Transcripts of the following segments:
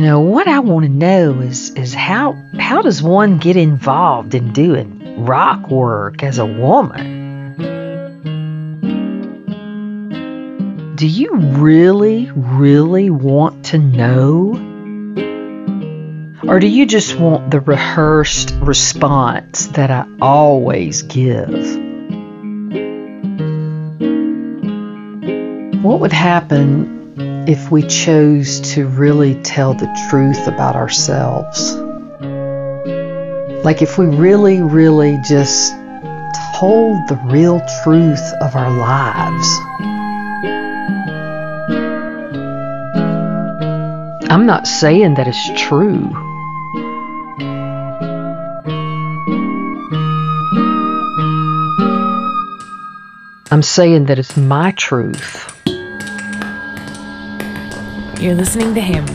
You know, what I want to know is is how how does one get involved in doing rock work as a woman? Do you really, really want to know? Or do you just want the rehearsed response that I always give? What would happen if we chose to really tell the truth about ourselves. Like if we really, really just told the real truth of our lives. I'm not saying that it's true. I'm saying that it's my truth. You're listening to Hammered.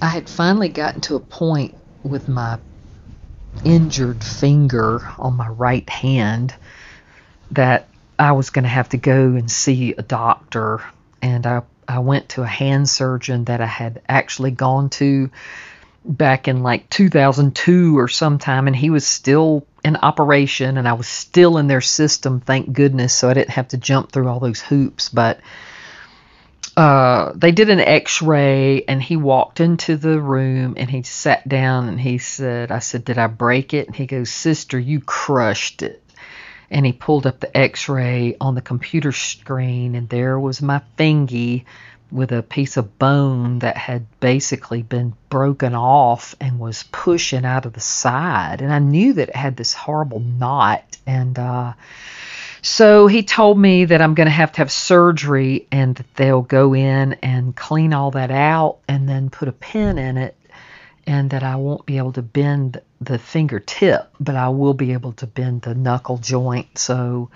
I had finally gotten to a point with my injured finger on my right hand that I was going to have to go and see a doctor. And I, I went to a hand surgeon that I had actually gone to back in like 2002 or sometime, and he was still in operation, and I was still in their system, thank goodness, so I didn't have to jump through all those hoops. But uh, they did an x-ray and he walked into the room and he sat down and he said i said did i break it? And he goes sister you crushed it. And he pulled up the x-ray on the computer screen and there was my fingy with a piece of bone that had basically been broken off and was pushing out of the side. And i knew that it had this horrible knot and uh so he told me that I'm going to have to have surgery and that they'll go in and clean all that out and then put a pin in it and that I won't be able to bend the fingertip, but I will be able to bend the knuckle joint. So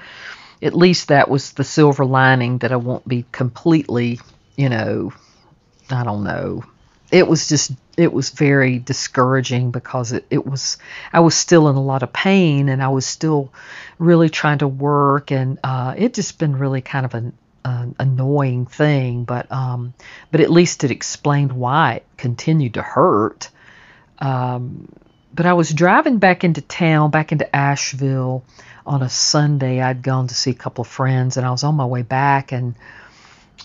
at least that was the silver lining that I won't be completely, you know, I don't know, it was just it was very discouraging because it, it was I was still in a lot of pain and I was still really trying to work and uh, it just been really kind of an, an annoying thing but um, but at least it explained why it continued to hurt. Um, but I was driving back into town back into Asheville on a Sunday. I'd gone to see a couple of friends and I was on my way back and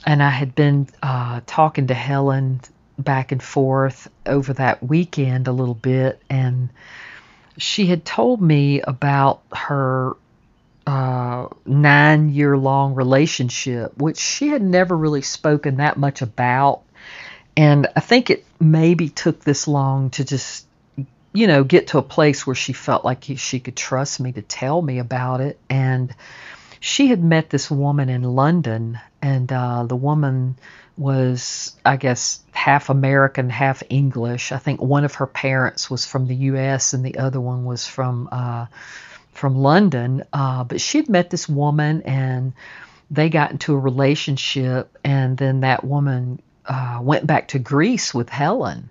and I had been uh, talking to Helen back and forth over that weekend a little bit, and she had told me about her uh, nine year long relationship, which she had never really spoken that much about. And I think it maybe took this long to just, you know, get to a place where she felt like she could trust me to tell me about it. And she had met this woman in London, and uh, the woman was, I guess, half American, half English. I think one of her parents was from the U.S. and the other one was from uh, from London. Uh, but she'd met this woman and they got into a relationship, and then that woman uh, went back to Greece with Helen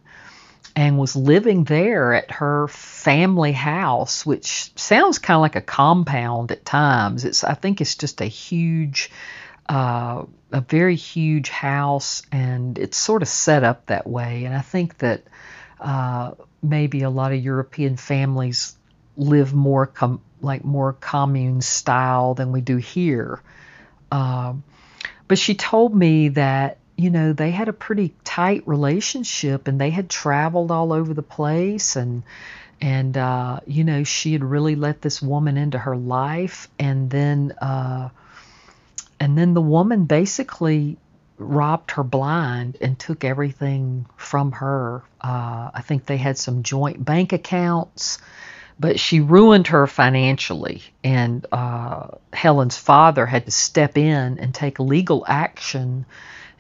and was living there at her family house, which sounds kind of like a compound at times. It's I think it's just a huge uh, a very huge house, and it's sort of set up that way. And I think that uh, maybe a lot of European families live more com- like more commune style than we do here. Um, but she told me that you know they had a pretty tight relationship, and they had traveled all over the place, and and uh, you know she had really let this woman into her life, and then. Uh, and then the woman basically robbed her blind and took everything from her. Uh, I think they had some joint bank accounts, but she ruined her financially. And uh, Helen's father had to step in and take legal action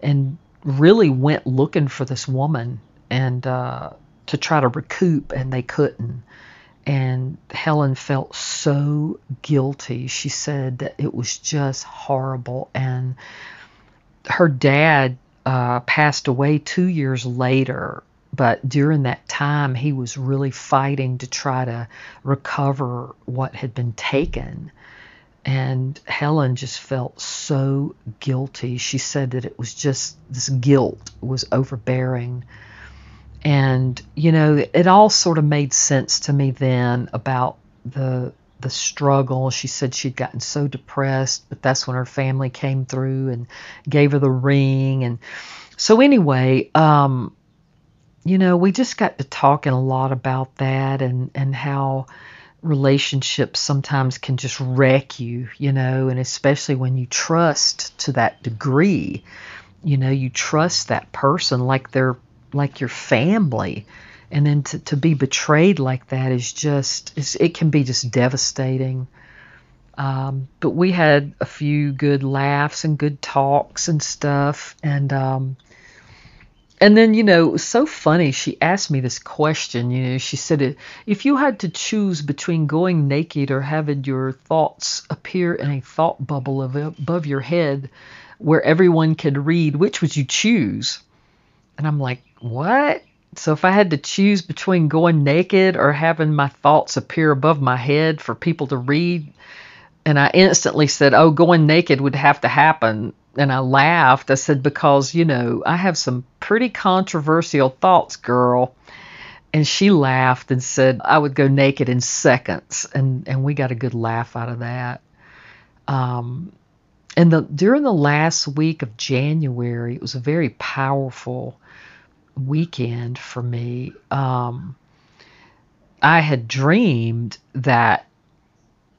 and really went looking for this woman and uh, to try to recoup, and they couldn't. And Helen felt so guilty. She said that it was just horrible. And her dad uh, passed away two years later, but during that time, he was really fighting to try to recover what had been taken. And Helen just felt so guilty. She said that it was just this guilt was overbearing and you know it all sort of made sense to me then about the the struggle. She said she'd gotten so depressed but that's when her family came through and gave her the ring. And so anyway um you know we just got to talking a lot about that and and how relationships sometimes can just wreck you you know and especially when you trust to that degree. You know you trust that person like they're like your family. And then to, to be betrayed like that is just it can be just devastating. Um, but we had a few good laughs and good talks and stuff. And um, and then you know it was so funny. She asked me this question you know. She said if you had to choose between going naked or having your thoughts appear in a thought bubble above your head where everyone could read which would you choose and i'm like what? So if I had to choose between going naked or having my thoughts appear above my head for people to read, and I instantly said, "Oh, going naked would have to happen." And I laughed. I said, "Because, you know, I have some pretty controversial thoughts, girl." And she laughed and said, "I would go naked in seconds." And and we got a good laugh out of that. Um and the during the last week of January, it was a very powerful weekend for me. Um, I had dreamed that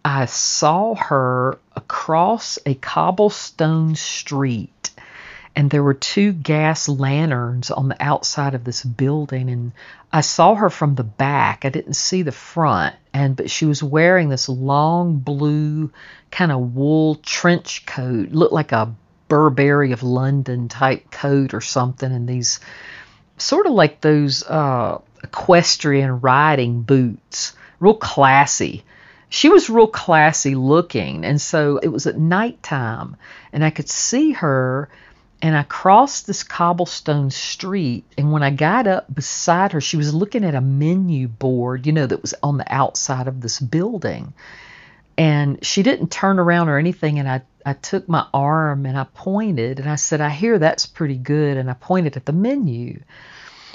I saw her across a cobblestone street and there were two gas lanterns on the outside of this building and I saw her from the back. I didn't see the front and but she was wearing this long blue kind of wool trench coat, looked like a Burberry of London type coat or something and these sort of like those uh, equestrian riding boots, real classy. She was real classy looking, and so it was at nighttime, and I could see her. And I crossed this cobblestone street, and when I got up beside her, she was looking at a menu board, you know, that was on the outside of this building. And she didn't turn around or anything, and I I took my arm and I pointed and I said, I hear that's pretty good. And I pointed at the menu.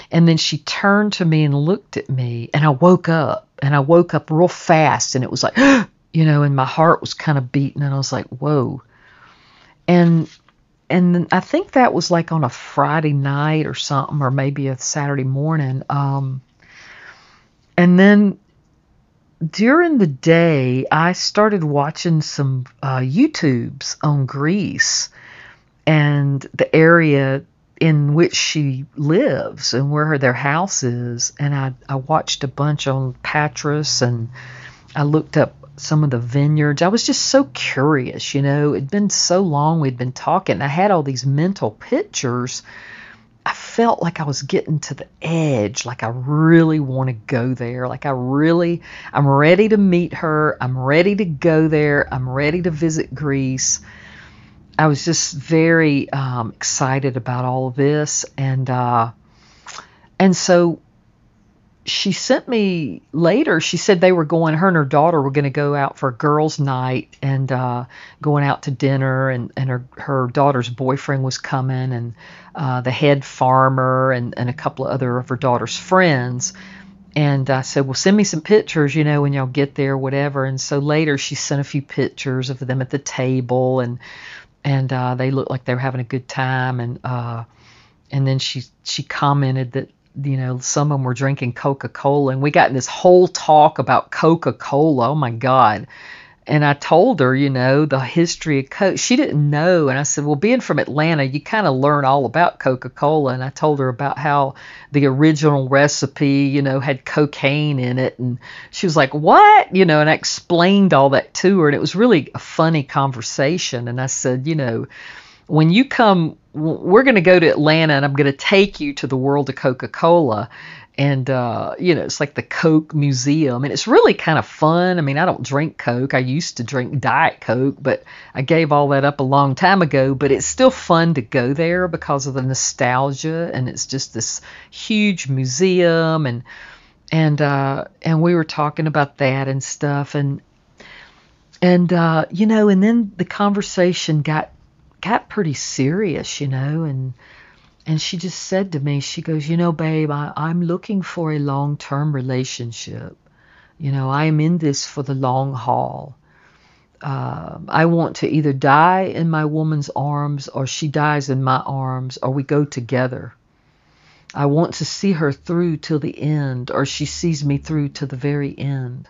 And then she turned to me and looked at me and I woke up and I woke up real fast and it was like, you know, and my heart was kind of beating and I was like, whoa. And and I think that was like on a Friday night or something, or maybe a Saturday morning. Um, and then during the day, I started watching some uh, YouTubes on Greece and the area in which she lives and where their house is. And I, I watched a bunch on Patras and I looked up some of the vineyards. I was just so curious, you know. It'd been so long we'd been talking. I had all these mental pictures I felt like I was getting to the edge, like I really want to go there. Like I really, I'm ready to meet her. I'm ready to go there. I'm ready to visit Greece. I was just very um, excited about all of this, and uh, and so she sent me later. She said they were going. Her and her daughter were going to go out for a girls' night and uh, going out to dinner. And and her her daughter's boyfriend was coming, and uh, the head farmer, and and a couple of other of her daughter's friends. And I said, well, send me some pictures, you know, when y'all get there, whatever. And so later she sent a few pictures of them at the table, and and uh, they looked like they were having a good time. And uh, and then she she commented that you know, some of them were drinking Coca Cola, and we got in this whole talk about Coca Cola. Oh my God. And I told her, you know, the history of Coke. She didn't know. And I said, well, being from Atlanta, you kind of learn all about Coca Cola. And I told her about how the original recipe, you know, had cocaine in it. And she was like, what? You know, and I explained all that to her. And it was really a funny conversation. And I said, you know, when you come, we're going to go to Atlanta and I'm going to take you to the world of Coca Cola. And, uh, you know, it's like the Coke Museum. And it's really kind of fun. I mean, I don't drink Coke. I used to drink Diet Coke, but I gave all that up a long time ago. But it's still fun to go there because of the nostalgia. And it's just this huge museum. And, and, uh, and we were talking about that and stuff. And, and, uh, you know, and then the conversation got got pretty serious, you know, and and she just said to me, she goes, you know, babe, I, I'm looking for a long-term relationship. You know, I am in this for the long haul. Uh, I want to either die in my woman's arms or she dies in my arms or we go together. I want to see her through till the end or she sees me through to the very end.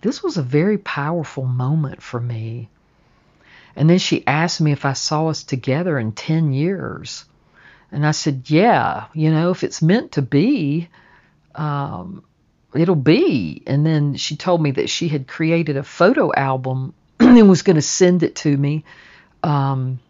This was a very powerful moment for me and then she asked me if I saw us together in 10 years. And I said, yeah, you know, if it's meant to be, um, it'll be. And then she told me that she had created a photo album and was going to send it to me. Um,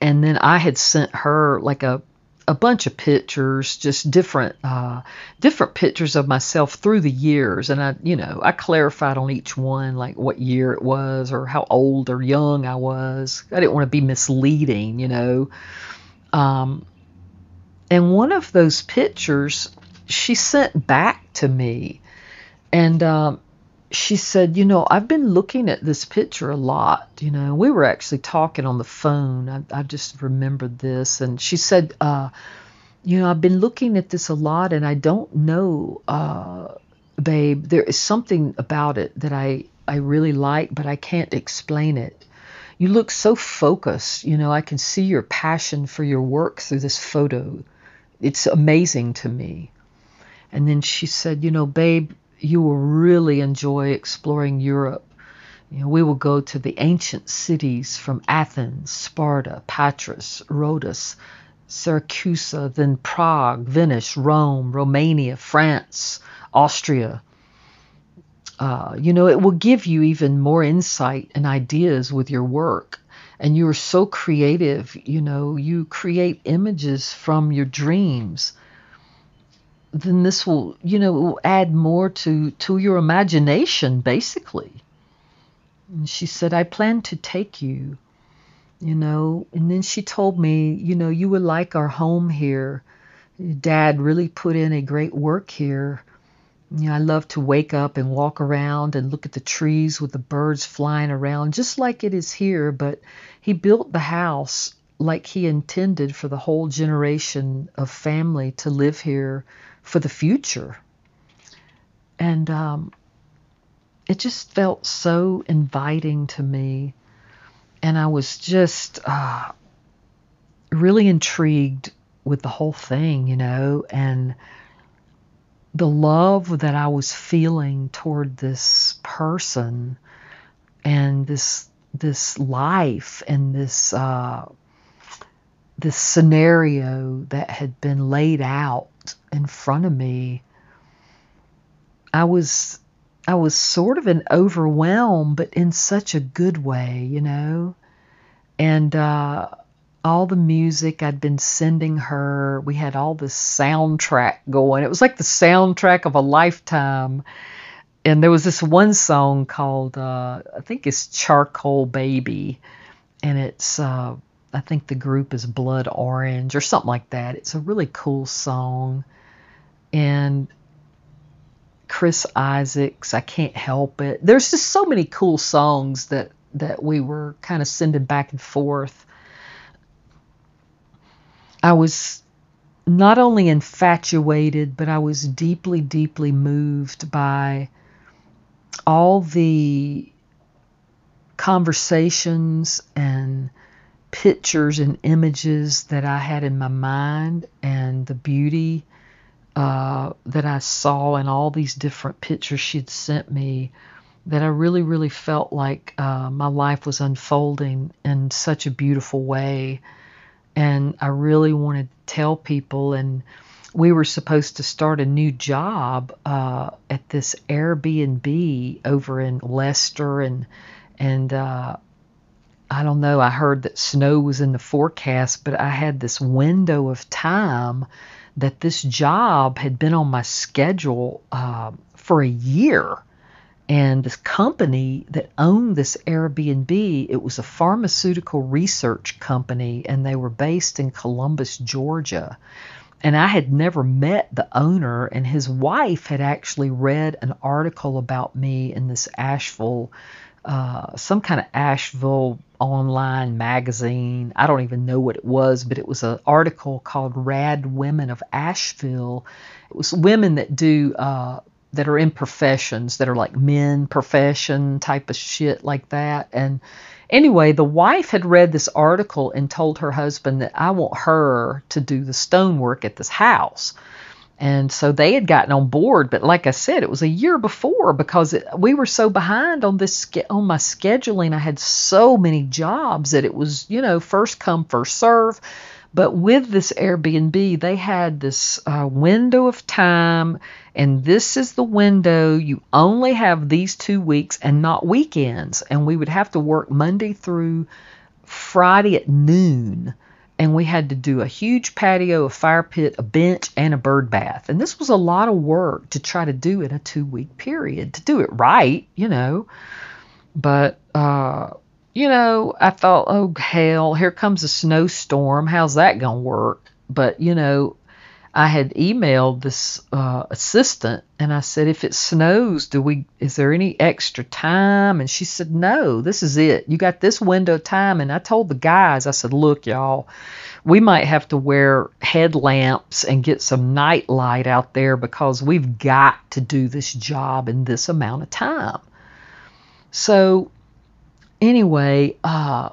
and then I had sent her like a a bunch of pictures, just different uh, different pictures of myself through the years, and I, you know, I clarified on each one like what year it was or how old or young I was. I didn't want to be misleading, you know. Um, and one of those pictures she sent back to me, and um, she said, You know, I've been looking at this picture a lot. You know, we were actually talking on the phone. I, I just remembered this. And she said, uh, You know, I've been looking at this a lot and I don't know, uh, babe, there is something about it that I, I really like, but I can't explain it. You look so focused. You know, I can see your passion for your work through this photo. It's amazing to me. And then she said, You know, babe, you will really enjoy exploring Europe. You know, we will go to the ancient cities from Athens, Sparta, Patras, Rhodes, Syracuse, then Prague, Venice, Rome, Romania, France, Austria. Uh, you know, it will give you even more insight and ideas with your work. And you are so creative, you know, you create images from your dreams then this will, you know, will add more to to your imagination, basically. And she said, I plan to take you, you know. And then she told me, you know, you would like our home here. Dad really put in a great work here. You know, I love to wake up and walk around and look at the trees with the birds flying around, just like it is here. But he built the house like he intended for the whole generation of family to live here for the future. And um, it just felt so inviting to me. And I was just uh, really intrigued with the whole thing, you know, and the love that I was feeling toward this person and this this life and this uh, this scenario that had been laid out in front of me, I was I was sort of an overwhelm, but in such a good way, you know. And uh, all the music I'd been sending her, we had all this soundtrack going. It was like the soundtrack of a lifetime. And there was this one song called, uh, I think it's Charcoal Baby, and it's uh, I think the group is Blood Orange or something like that. It's a really cool song. And Chris Isaak's, I can't help it. There's just so many cool songs that that we were kind of sending back and forth. I was not only infatuated, but I was deeply, deeply moved by all the conversations and pictures and images that I had in my mind and the beauty uh, that I saw in all these different pictures she'd sent me that I really, really felt like uh, my life was unfolding in such a beautiful way. And I really wanted to tell people. And we were supposed to start a new job uh, at this Airbnb over in Leicester, and and uh, I don't know, I heard that snow was in the forecast, but I had this window of time that this job had been on my schedule uh, for a year. And this company that owned this Airbnb, it was a pharmaceutical research company, and they were based in Columbus, Georgia. And I had never met the owner, and his wife had actually read an article about me in this Asheville, uh, some kind of Asheville online magazine. I don't even know what it was, but it was an article called Rad Women of Asheville. It was women that do uh, that are in professions that are like men profession type of shit like that. And anyway, the wife had read this article and told her husband that I want her to do the stonework at this house. And so they had gotten on board, but like I said, it was a year before because it, we were so behind on this on my scheduling. I had so many jobs that it was, you know, first come first serve. But with this Airbnb, they had this uh, window of time, and this is the window. You only have these two weeks and not weekends. And we would have to work Monday through Friday at noon. And we had to do a huge patio, a fire pit, a bench, and a bird bath. And this was a lot of work to try to do in a two week period, to do it right, you know. But, uh, you know, I thought, oh, hell, here comes a snowstorm. How's that going to work? But, you know, I had emailed this uh, assistant and I said, if it snows, do we, is there any extra time? And she said, no, this is it. You got this window time. And I told the guys, I said, look, y'all, we might have to wear headlamps and get some night light out there because we've got to do this job in this amount of time. So anyway, uh,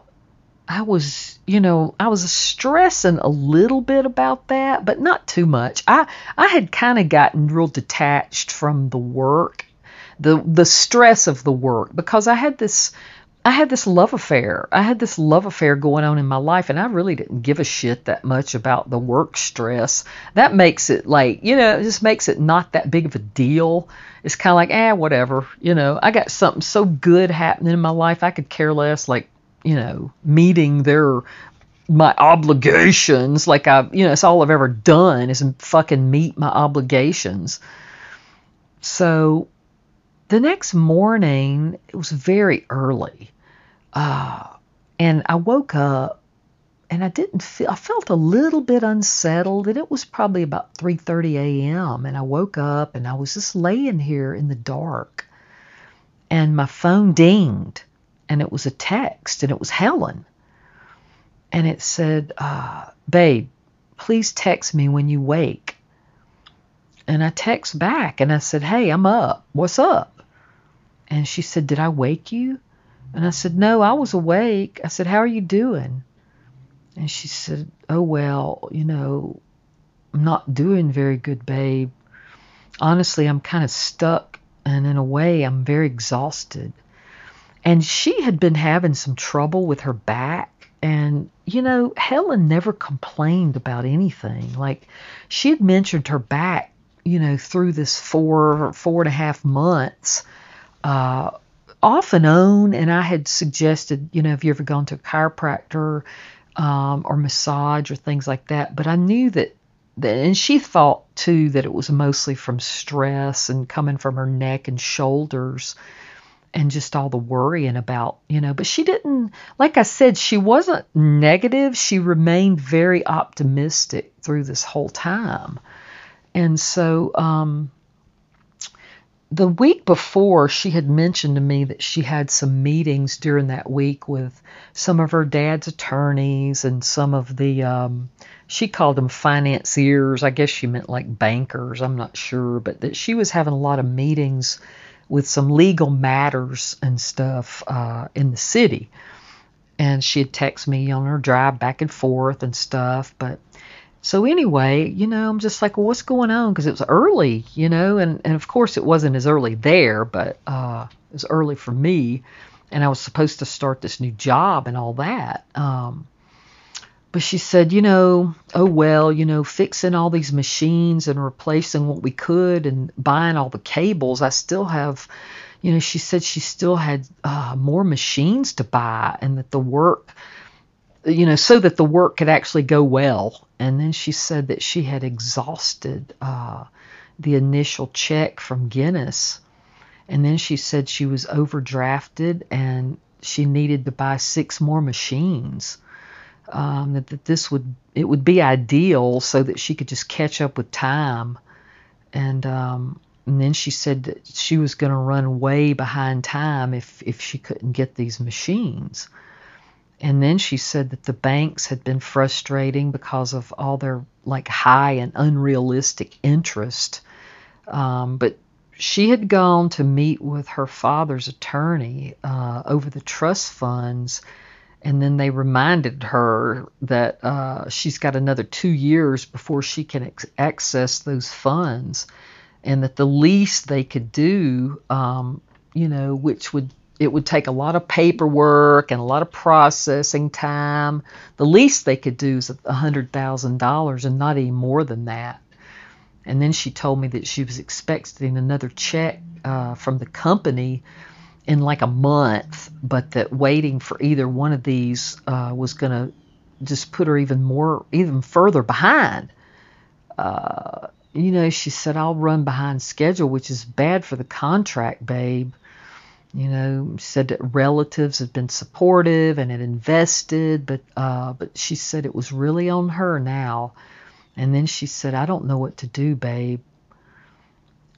I was, you know, I was stressing a little bit about that, but not too much. I I had kind of gotten real detached from the work, the the stress of the work because I had this I had this love affair. I had this love affair going on in my life, and I really didn't give a shit that much about the work stress. That makes it like, you know, it just makes it not that big of a deal. It's kind of like, ah, eh, whatever. You know, I got something so good happening in my life, I could care less, like, you know, meeting their my obligations. Like I, you know, it's all I've ever done is fucking meet my obligations. So the next morning, it was very early. Uh, and I woke up and I didn't feel I felt a little bit unsettled and it was probably about 3:30 a.m. and I woke up and I was just laying here in the dark and my phone dinged and it was a text and it was Helen and it said uh, babe please text me when you wake and I text back and I said hey I'm up what's up and she said did I wake you and I said, No, I was awake. I said, How are you doing? And she said, Oh, well, you know, I'm not doing very good, babe. Honestly, I'm kind of stuck, and in a way, I'm very exhausted. And she had been having some trouble with her back. And, you know, Helen never complained about anything. Like, she had mentioned her back, you know, through this four, four and a half months. Uh, off and on, and I had suggested, you know, have you ever gone to a chiropractor um, or massage or things like that? But I knew that, that, and she thought too that it was mostly from stress and coming from her neck and shoulders and just all the worrying about, you know, but she didn't, like I said, she wasn't negative. She remained very optimistic through this whole time. And so, um, the week before, she had mentioned to me that she had some meetings during that week with some of her dad's attorneys and some of the, um, she called them financiers. I guess she meant like bankers. I'm not sure, but that she was having a lot of meetings with some legal matters and stuff uh, in the city. And she had texted me on her drive back and forth and stuff, but so anyway, you know, I'm just like, well, what's going on? Because it was early, you know, and and of course it wasn't as early there, but uh, it was early for me, and I was supposed to start this new job and all that. Um, but she said, you know, oh well, you know, fixing all these machines and replacing what we could and buying all the cables, I still have, you know, she said she still had uh, more machines to buy and that the work, you know, so that the work could actually go well. And then she said that she had exhausted uh, the initial check from Guinness. And then she said she was overdrafted and she needed to buy six more machines. Um, that, that this would it would be ideal so that she could just catch up with time. And um, and then she said that she was going to run way behind time if if she couldn't get these machines. And then she said that the banks had been frustrating because of all their like high and unrealistic interest. Um, but she had gone to meet with her father's attorney uh, over the trust funds, and then they reminded her that uh, she's got another two years before she can ex- access those funds and that the least they could do, um, you know, which would it would take a lot of paperwork and a lot of processing time. The least they could do is a hundred thousand dollars, and not any more than that. And then she told me that she was expecting another check uh, from the company in like a month, but that waiting for either one of these uh, was going to just put her even more, even further behind. Uh, you know, she said, I'll run behind schedule, which is bad for the contract, babe. You know, said that relatives had been supportive and had invested, but uh, but she said it was really on her now. And then she said, I don't know what to do, babe.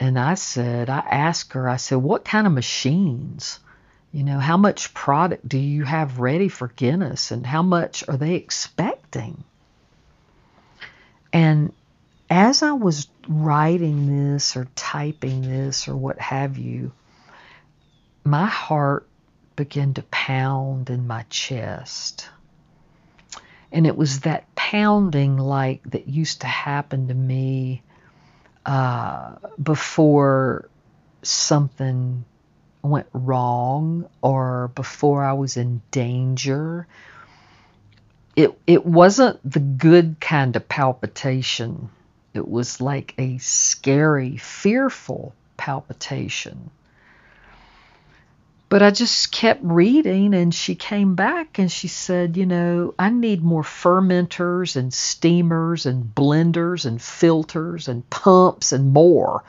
And I said, I asked her, I said, what kind of machines? You know, how much product do you have ready for Guinness and how much are they expecting? And as I was writing this or typing this or what have you, my heart began to pound in my chest. And it was that pounding like that used to happen to me uh, before something went wrong or before I was in danger. It, it wasn't the good kind of palpitation it was like a scary, fearful palpitation. But I just kept reading, and she came back and she said, You know, I need more fermenters and steamers and blenders and filters and pumps and more.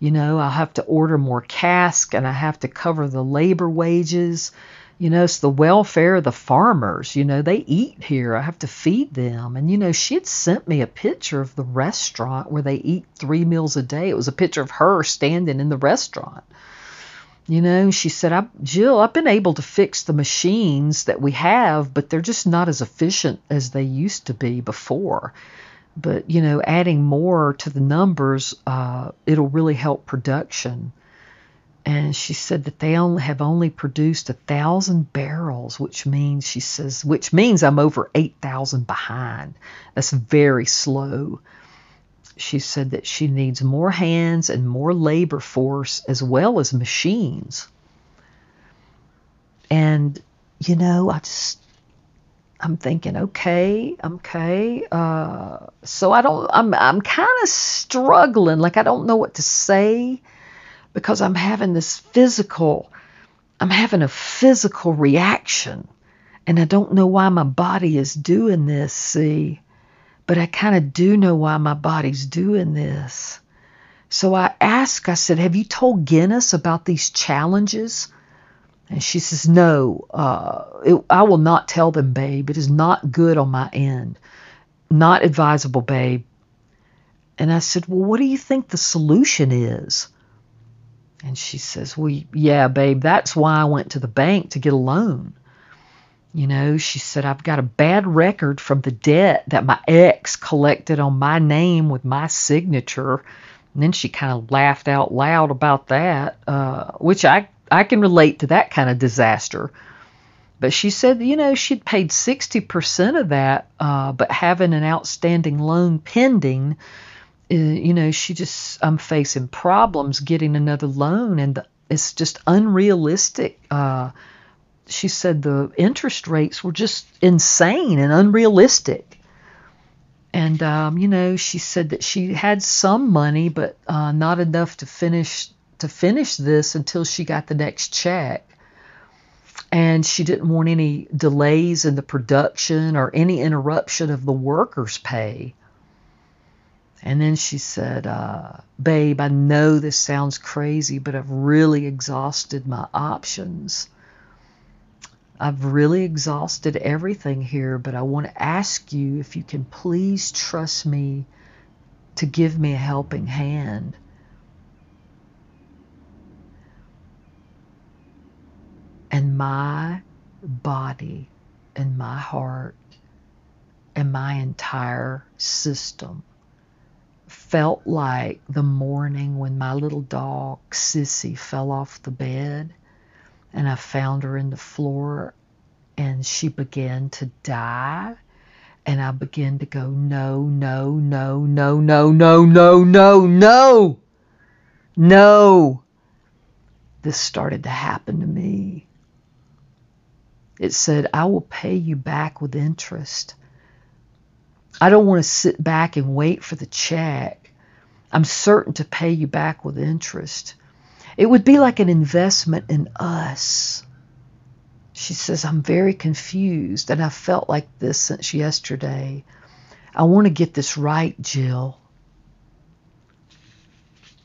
You know, I'll have to order more cask and I have to cover the labor wages you know, it's the welfare of the farmers. You know, they eat here. I have to feed them. And, you know, she had sent me a picture of the restaurant where they eat three meals a day. It was a picture of her standing in the restaurant. You know, she said, I, Jill, I've been able to fix the machines that we have, but they're just not as efficient as they used to be before. But, you know, adding more to the numbers, uh, it'll really help production and she said that they only have only produced a thousand barrels, which means she says, which means I'm over eight thousand behind. That's very slow. She said that she needs more hands and more labor force as well as machines. And you know, I just I'm thinking, okay, okay. Uh, so I don't. I'm I'm kind of struggling. Like I don't know what to say because I'm having this physical, I'm having a physical reaction. And I don't know why my body is doing this, see? But I kind of do know why my body's doing this. So I asked, I said, Have you told Guinness about these challenges? And she says, No, uh, it, I will not tell them, babe. It is not good on my end. Not advisable, babe. And I said, Well, what do you think the solution is? And she says, Well, yeah, babe, that's why I went to the bank to get a loan. You know, she said, I've got a bad record from the debt that my ex collected on my name with my signature. And then she kind of laughed out loud about that, uh, which I, I can relate to that kind of disaster. But she said, you know, she'd paid 60% of that, uh, but having an outstanding loan pending uh, you know, she just, I'm facing problems getting another loan, and it's just unrealistic. She said the interest rates were just insane and unrealistic. And, um, you know, she said that she had some money, but uh, not enough to finish to finish this until she got the next check. And she didn't want any delays in the production or any interruption of the workers' pay. And then she said, uh, Babe, I know this sounds crazy, but I've really exhausted my options. I've really exhausted everything here, but I want to ask you if you can please trust me to give me a helping hand. And my body and my heart and my entire system felt like the morning when my little dog, Sissy, fell off the bed and I found her in the floor and she began to die. And I began to go, no, no, no, no, no, no, no, no, no, no. This started to happen to me. It said, I will pay you back with interest. I don't want to sit back and wait for the check. I'm certain to pay you back with interest. It would be like an investment in us. She says, I'm very confused, and I felt like this since yesterday. I want to get this right, Jill.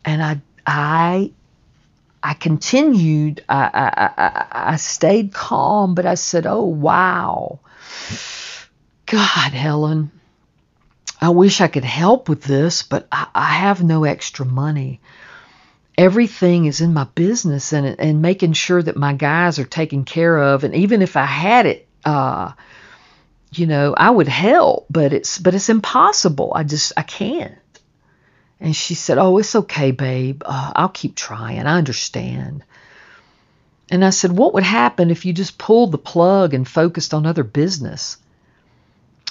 And I, I, I continued. I, I, I, I stayed calm, but I said, "Oh wow, God, Helen, I wish I could help with this, but I, I have no extra money. Everything is in my business and and making sure that my guys are taken care of. And even if I had it, uh, you know, I would help, but it's but it's impossible. I just I can't. And she said, "Oh, it's okay, babe. Uh, I'll keep trying. I understand." And I said, "What would happen if you just pulled the plug and focused on other business?"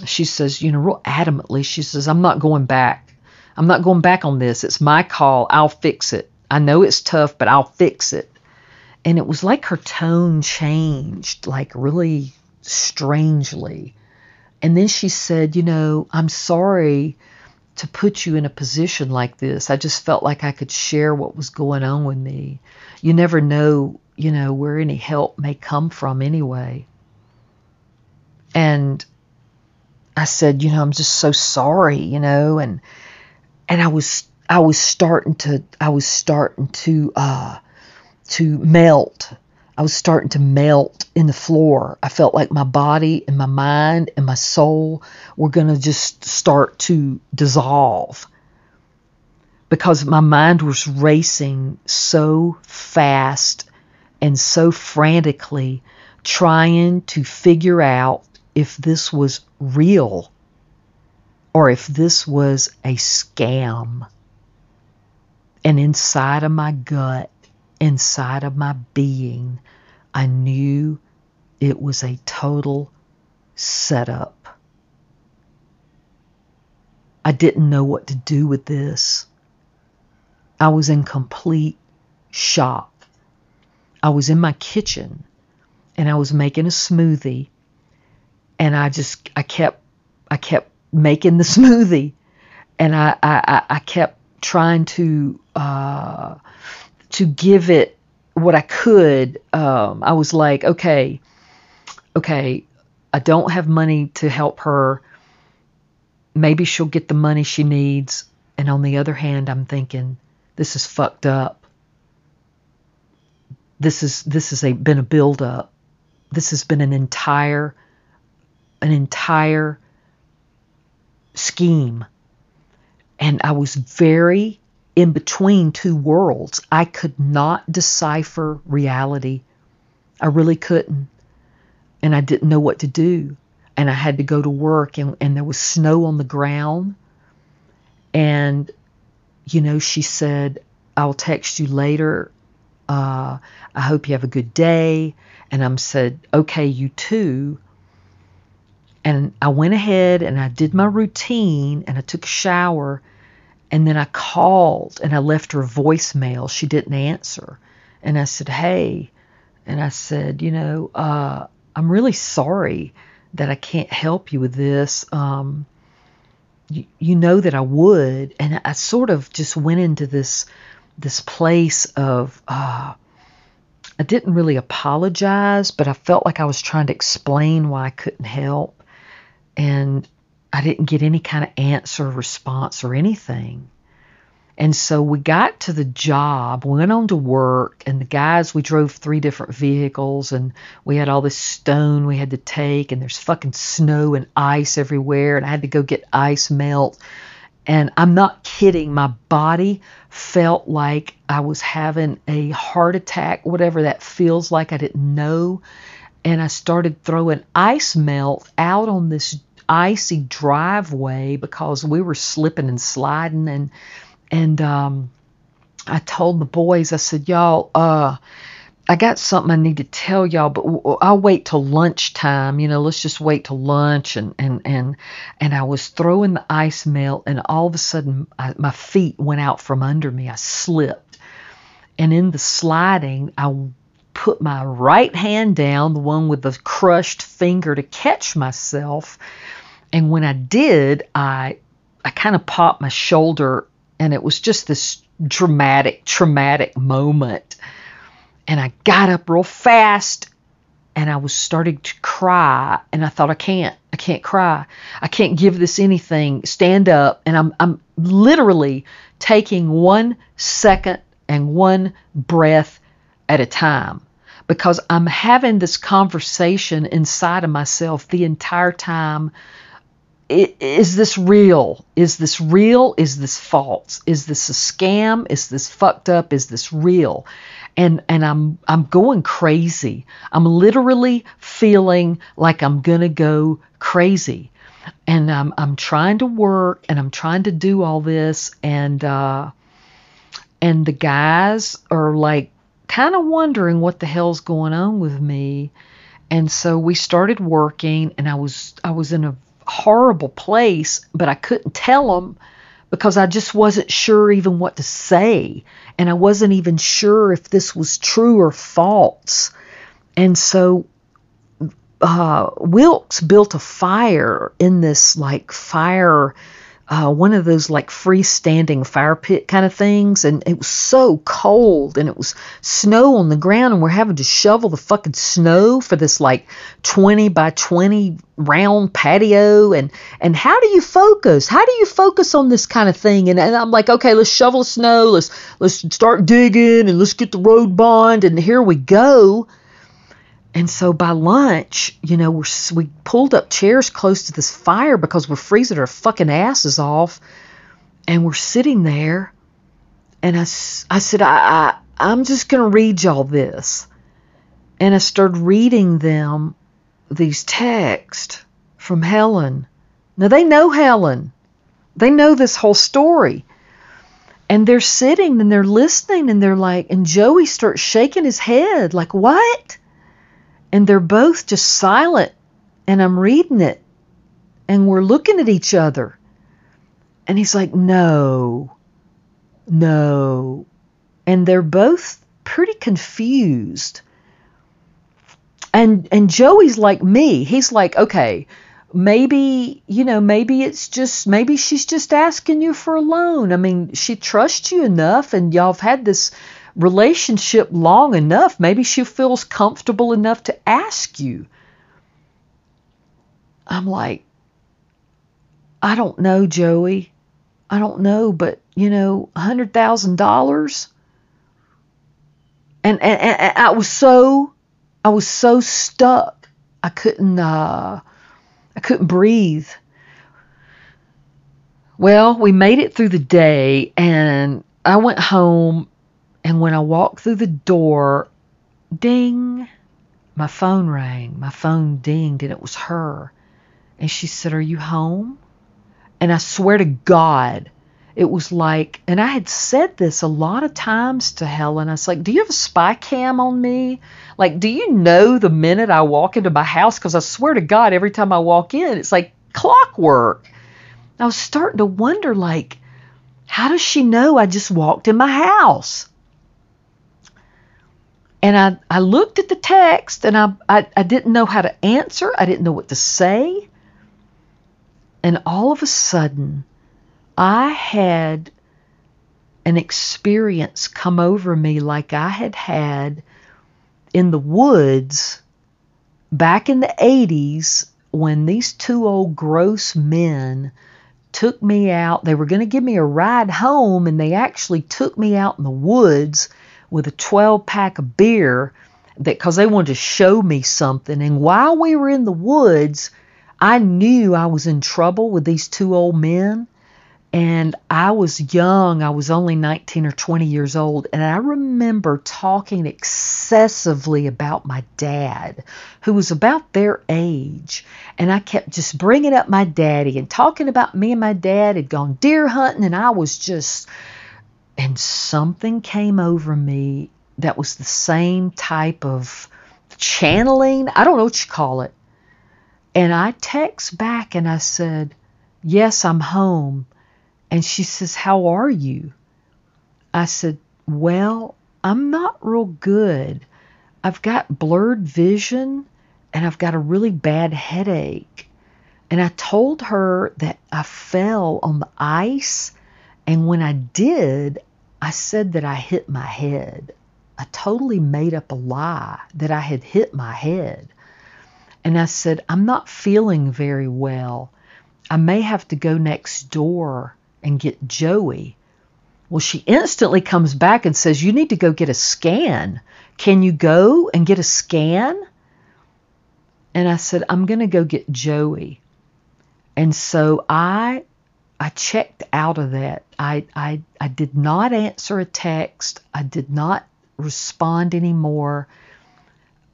she says, you know, real adamantly, she says, I'm not going back. I'm not going back on this. It's my call. I'll fix it. I know it's tough, but I'll fix it. And it was like her tone changed, like really strangely. And then she said, You know, I'm sorry to put you in a position like this. I just felt like I could share what was going on with me. You never know, you know, where any help may come from anyway. And I said, you know, I'm just so sorry, you know, and and I was I was starting to I was starting to uh to melt. I was starting to melt in the floor. I felt like my body and my mind and my soul were going to just start to dissolve because my mind was racing so fast and so frantically trying to figure out if this was real or if this was a scam. And inside of my gut, inside of my being, I knew it was a total setup. I didn't know what to do with this. I was in complete shock. I was in my kitchen and I was making a smoothie and I just I kept I kept making the smoothie, and I I, I kept trying to uh, to give it what I could. Um, I was like, okay, okay, I don't have money to help her. Maybe she'll get the money she needs. And on the other hand, I'm thinking, this is fucked up. This is this has been a build up. This has been an entire an entire scheme. And I was very in between two worlds. I could not decipher reality. I really couldn't. And I didn't know what to do. And I had to go to work, and, and there was snow on the ground. And, you know, she said, I'll text you later. Uh, I hope you have a good day. And I'm said, okay, you too. And I went ahead and I did my routine and I took a shower and then I called and I left her voicemail. She didn't answer. And I said, Hey, and I said, You know, uh, I'm really sorry that I can't help you with this. Um, you, you know that I would. And I sort of just went into this this place of uh, I didn't really apologize, but I felt like I was trying to explain why I couldn't help, and I didn't get any kind of answer, response, or anything. And so we got to the job, went on to work, and the guys, we drove three different vehicles, and we had all this stone we had to take, and there's fucking snow and ice everywhere, and I had to go get ice melt. And I'm not kidding, my body felt like I was having a heart attack, whatever that feels like, I didn't know. And I started throwing ice melt out on this icy driveway because we were slipping and sliding and and um, I told the boys, I said, y'all, uh, I got something I need to tell y'all, but I'll wait till lunchtime. You know, let's just wait till lunch. And and and and I was throwing the ice melt, and all of a sudden, I, my feet went out from under me. I slipped, and in the sliding, I put my right hand down, the one with the crushed finger, to catch myself. And when I did, I I kind of popped my shoulder and it was just this dramatic, traumatic moment. And I got up real fast and I was starting to cry and I thought I can't I can't cry. I can't give this anything. Stand up and I'm I'm literally taking one second and one breath at a time because I'm having this conversation inside of myself the entire time is this real? Is this real? Is this false? Is this a scam? Is this fucked up? Is this real? And and I'm I'm going crazy. I'm literally feeling like I'm gonna go crazy. And I'm I'm trying to work and I'm trying to do all this and uh and the guys are like kind of wondering what the hell's going on with me. And so we started working and I was I was in a horrible place, but I couldn't tell them because I just wasn't sure even what to say. And I wasn't even sure if this was true or false. And so uh, Wilkes built a fire in this like fire uh, one of those like freestanding fire pit kind of things, and it was so cold, and it was snow on the ground, and we're having to shovel the fucking snow for this like 20 by 20 round patio, and and how do you focus? How do you focus on this kind of thing? And, and I'm like, okay, let's shovel snow, let's let's start digging, and let's get the road bond, and here we go. And so by lunch, you know, we're, we pulled up chairs close to this fire because we're freezing our fucking asses off. And we're sitting there. And I, I said, I, I, I'm just going to read y'all this. And I started reading them these texts from Helen. Now, they know Helen, they know this whole story. And they're sitting and they're listening and they're like, and Joey starts shaking his head, like, what? And they're both just silent and I'm reading it and we're looking at each other. And he's like, "No. No." And they're both pretty confused. And and Joey's like me. He's like, "Okay, maybe, you know, maybe it's just maybe she's just asking you for a loan. I mean, she trusts you enough and y'all have had this relationship long enough, maybe she feels comfortable enough to ask you. I'm like, I don't know, Joey. I don't know, but you know, a hundred thousand dollars. And, and and I was so I was so stuck. I couldn't uh I couldn't breathe. Well, we made it through the day and I went home and when I walked through the door, ding, my phone rang. My phone dinged, and it was her. And she said, Are you home? And I swear to God, it was like, and I had said this a lot of times to Helen. I was like, Do you have a spy cam on me? Like, do you know the minute I walk into my house? Because I swear to God, every time I walk in, it's like clockwork. I was starting to wonder, like, how does she know I just walked in my house? And I, I looked at the text and I, I, I didn't know how to answer. I didn't know what to say. And all of a sudden, I had an experience come over me like I had had in the woods back in the 80s when these two old gross men took me out. They were going to give me a ride home, and they actually took me out in the woods with a 12 pack of beer that because they wanted to show me something. And while we were in the woods, I knew I was in trouble with these two old men. And I was young, I was only 19 or 20 years old, and I remember talking excessively about my dad, who was about their age. And I kept just bringing up my daddy and talking about me and my dad had gone deer hunting, and I was just, and something came over me that was the same type of channeling. I don't know what you call it. And I text back and I said, Yes, I'm home. And she says, How are you? I said, Well, I'm not real good. I've got blurred vision and I've got a really bad headache. And I told her that I fell on the ice. And when I did, I said that I hit my head. I totally made up a lie that I had hit my head. And I said, I'm not feeling very well. I may have to go next door and get Joey. Well, she instantly comes back and says, You need to go get a scan. Can you go and get a scan? And I said, I'm going to go get Joey. And so I I checked out of that. I, I I did not answer a text. I did not respond anymore.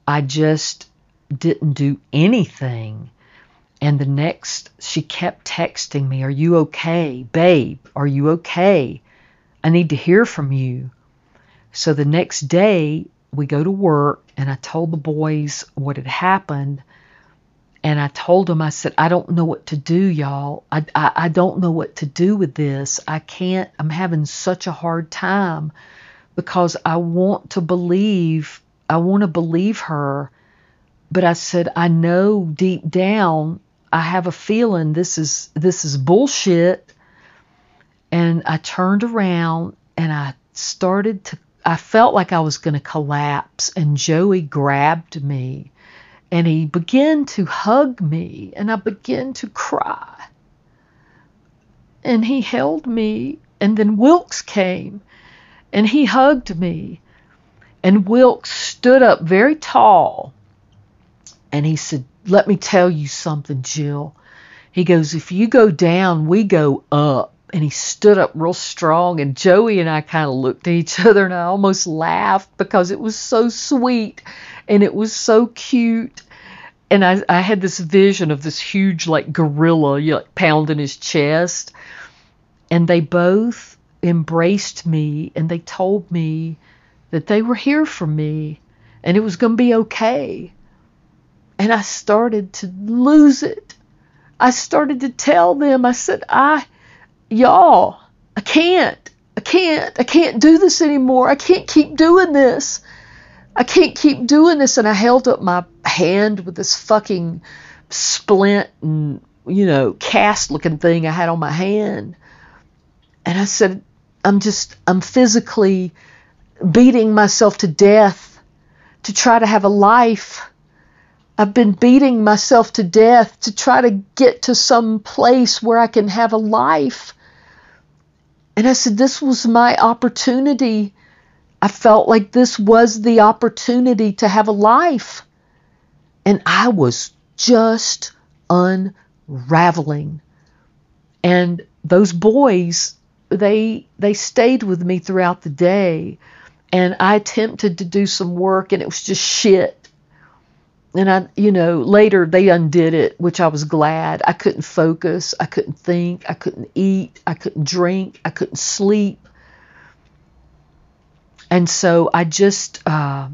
I just didn't do anything. And the next, she kept texting me, Are you okay? Babe, are you okay? I need to hear from you. So the next day, we go to work, and I told the boys what had happened. And I told him, I said, I don't know what to do, y'all. I, I, I don't know what to do with this. I can't, I'm having such a hard time because I want to believe, I want to believe her. But I said, I know deep down I have a feeling this is this is bullshit. And I turned around and I started to I felt like I was going to collapse and Joey grabbed me and he began to hug me and I began to cry. And he held me and then Wilkes came and he hugged me. And Wilkes stood up very tall and he said, let me tell you something, Jill. He goes, If you go down, we go up. And he stood up real strong. And Joey and I kind of looked at each other and I almost laughed because it was so sweet and it was so cute. And I, I had this vision of this huge, like, gorilla you know, like, pounding his chest. And they both embraced me and they told me that they were here for me and it was going to be okay. And I started to lose it. I started to tell them, I said, I, y'all, I can't, I can't, I can't do this anymore. I can't keep doing this. I can't keep doing this. And I held up my hand with this fucking splint and, you know, cast looking thing I had on my hand. And I said, I'm just, I'm physically beating myself to death to try to have a life I've been beating myself to death to try to get to some place where I can have a life. And I said, This was my opportunity. I felt like this was the opportunity to have a life. And I was just unraveling. And those boys, they they stayed with me throughout the day. And I attempted to do some work and it was just shit and I, you know, later they undid it, which I was glad. I couldn't focus. I couldn't think. I couldn't eat. I couldn't drink. I couldn't sleep. And so I just, uh,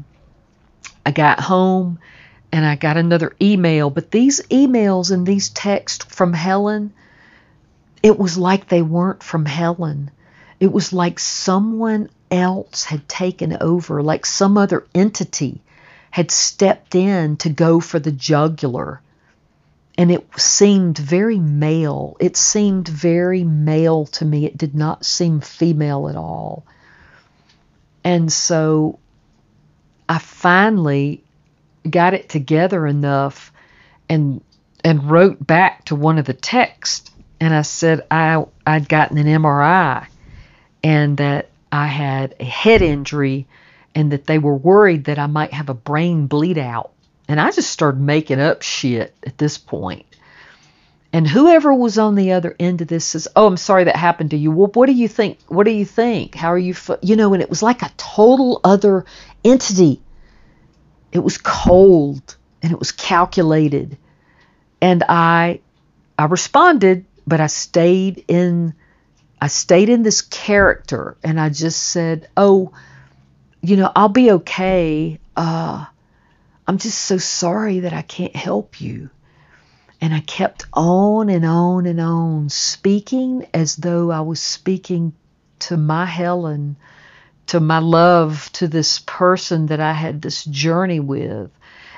I got home and I got another email. But these emails and these texts from Helen, it was like they weren't from Helen. It was like someone else had taken over, like some other entity had stepped in to go for the jugular. and it seemed very male. It seemed very male to me. It did not seem female at all. And so I finally got it together enough and and wrote back to one of the texts and I said I I'd gotten an MRI and that I had a head injury and that they were worried that I might have a brain bleed out. And I just started making up shit at this point. And whoever was on the other end of this says, "Oh, I'm sorry that happened to you." Well, what do you think? What do you think? How are you? You know, and it was like a total other entity. It was cold and it was calculated, and I, I responded, but I stayed in, I stayed in this character, and I just said, "Oh, you know, I'll be okay. Uh, I'm just so sorry that I can't help you." And I kept on and on and on, speaking as though I was speaking to my Helen, to my love, to this person that I had this journey with.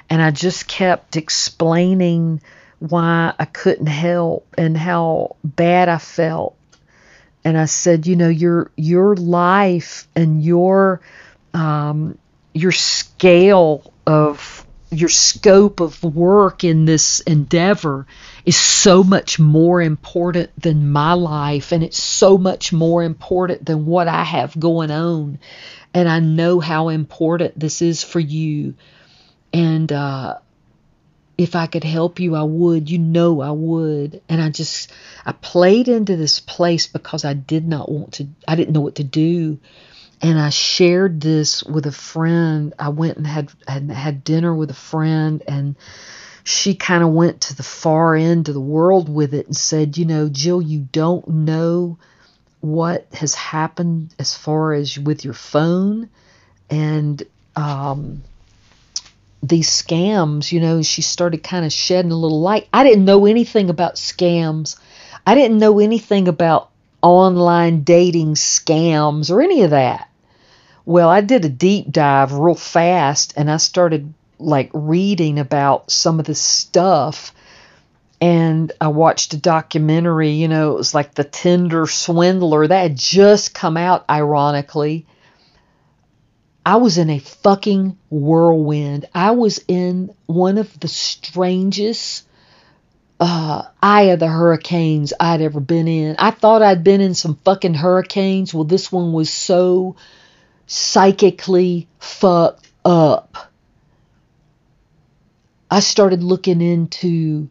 And I just kept explaining why I couldn't help and how bad I felt. And I said, you know, your your life and your um, your scale of your scope of work in this endeavor is so much more important than my life and it's so much more important than what I have going on. And I know how important this is for you. And uh, if I could help you I would. You know I would. And I just I played into this place because I did not want to I didn't know what to do and I shared this with a friend. I went and had had, had dinner with a friend, and she kind of went to the far end of the world with it and said, "You know, Jill, you don't know what has happened as far as with your phone and um, these scams." You know, she started kind of shedding a little light. I didn't know anything about scams. I didn't know anything about online dating scams or any of that. Well, I did a deep dive real fast and I started like reading about some of the stuff and I watched a documentary, you know, it was like The Tinder Swindler that had just come out ironically. I was in a fucking whirlwind. I was in one of the strangest uh, eye of the hurricanes I'd ever been in. I thought I'd been in some fucking hurricanes. Well, this one was so psychically fucked up. I started looking into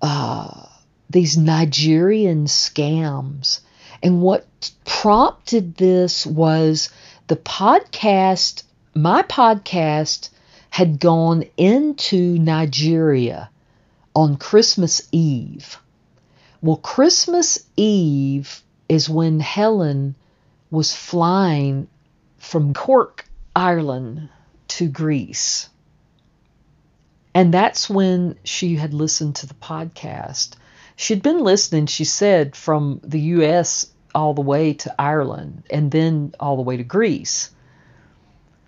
uh, these Nigerian scams. And what prompted this was the podcast, my podcast had gone into Nigeria on Christmas Eve. Well, Christmas Eve is when Helen was flying from Cork, Ireland to Greece. And that's when she had listened to the podcast. She'd been listening, she said, from the U.S. all the way to Ireland and then all the way to Greece.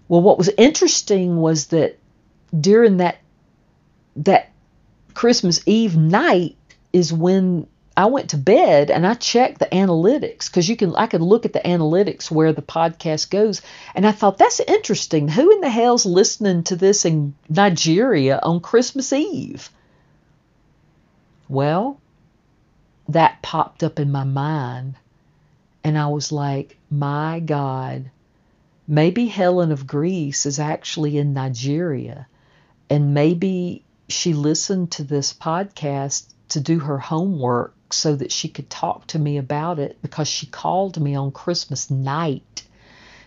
Well, what was interesting was that during that that Christmas Eve night is when I went to bed and I checked the analytics because you can I could look at the analytics where the podcast goes and I thought that's interesting. Who in the hell's listening to this in Nigeria on Christmas Eve? Well, that popped up in my mind and I was like, "My god, maybe Helen of Greece is actually in Nigeria and maybe she listened to this podcast to do her homework so that she could talk to me about it because she called me on Christmas night.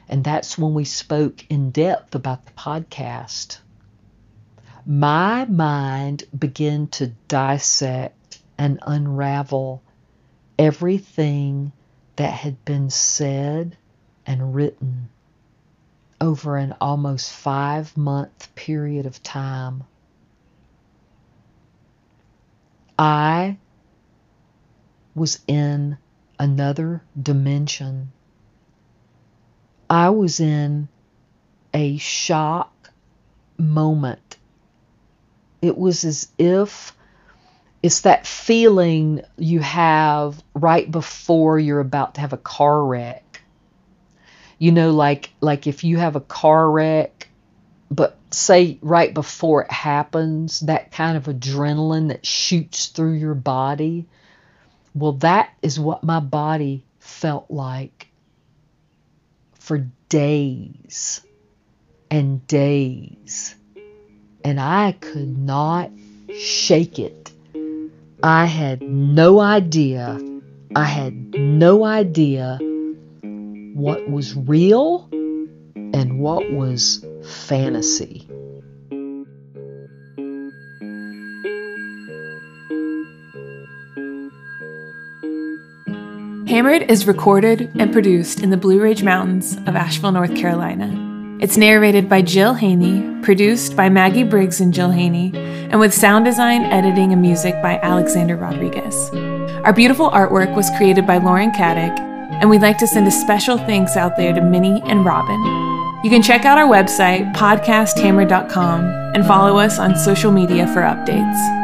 And that's when we spoke in depth about the podcast. My mind began to dissect and unravel everything that had been said and written over an almost five month period of time. I was in another dimension. I was in a shock moment. It was as if it's that feeling you have right before you're about to have a car wreck. You know, like like if you have a car wreck, but say right before it happens, that kind of adrenaline that shoots through your body. Well, that is what my body felt like for days and days. And I could not shake it. I had no idea. I had no idea what was real and what was fantasy. Hammered is recorded and produced in the Blue Ridge Mountains of Asheville, North Carolina. It's narrated by Jill Haney, produced by Maggie Briggs and Jill Haney, and with sound design, editing, and music by Alexander Rodriguez. Our beautiful artwork was created by Lauren Caddick, and we'd like to send a special thanks out there to Minnie and Robin. You can check out our website, podcasthammer.com, and follow us on social media for updates.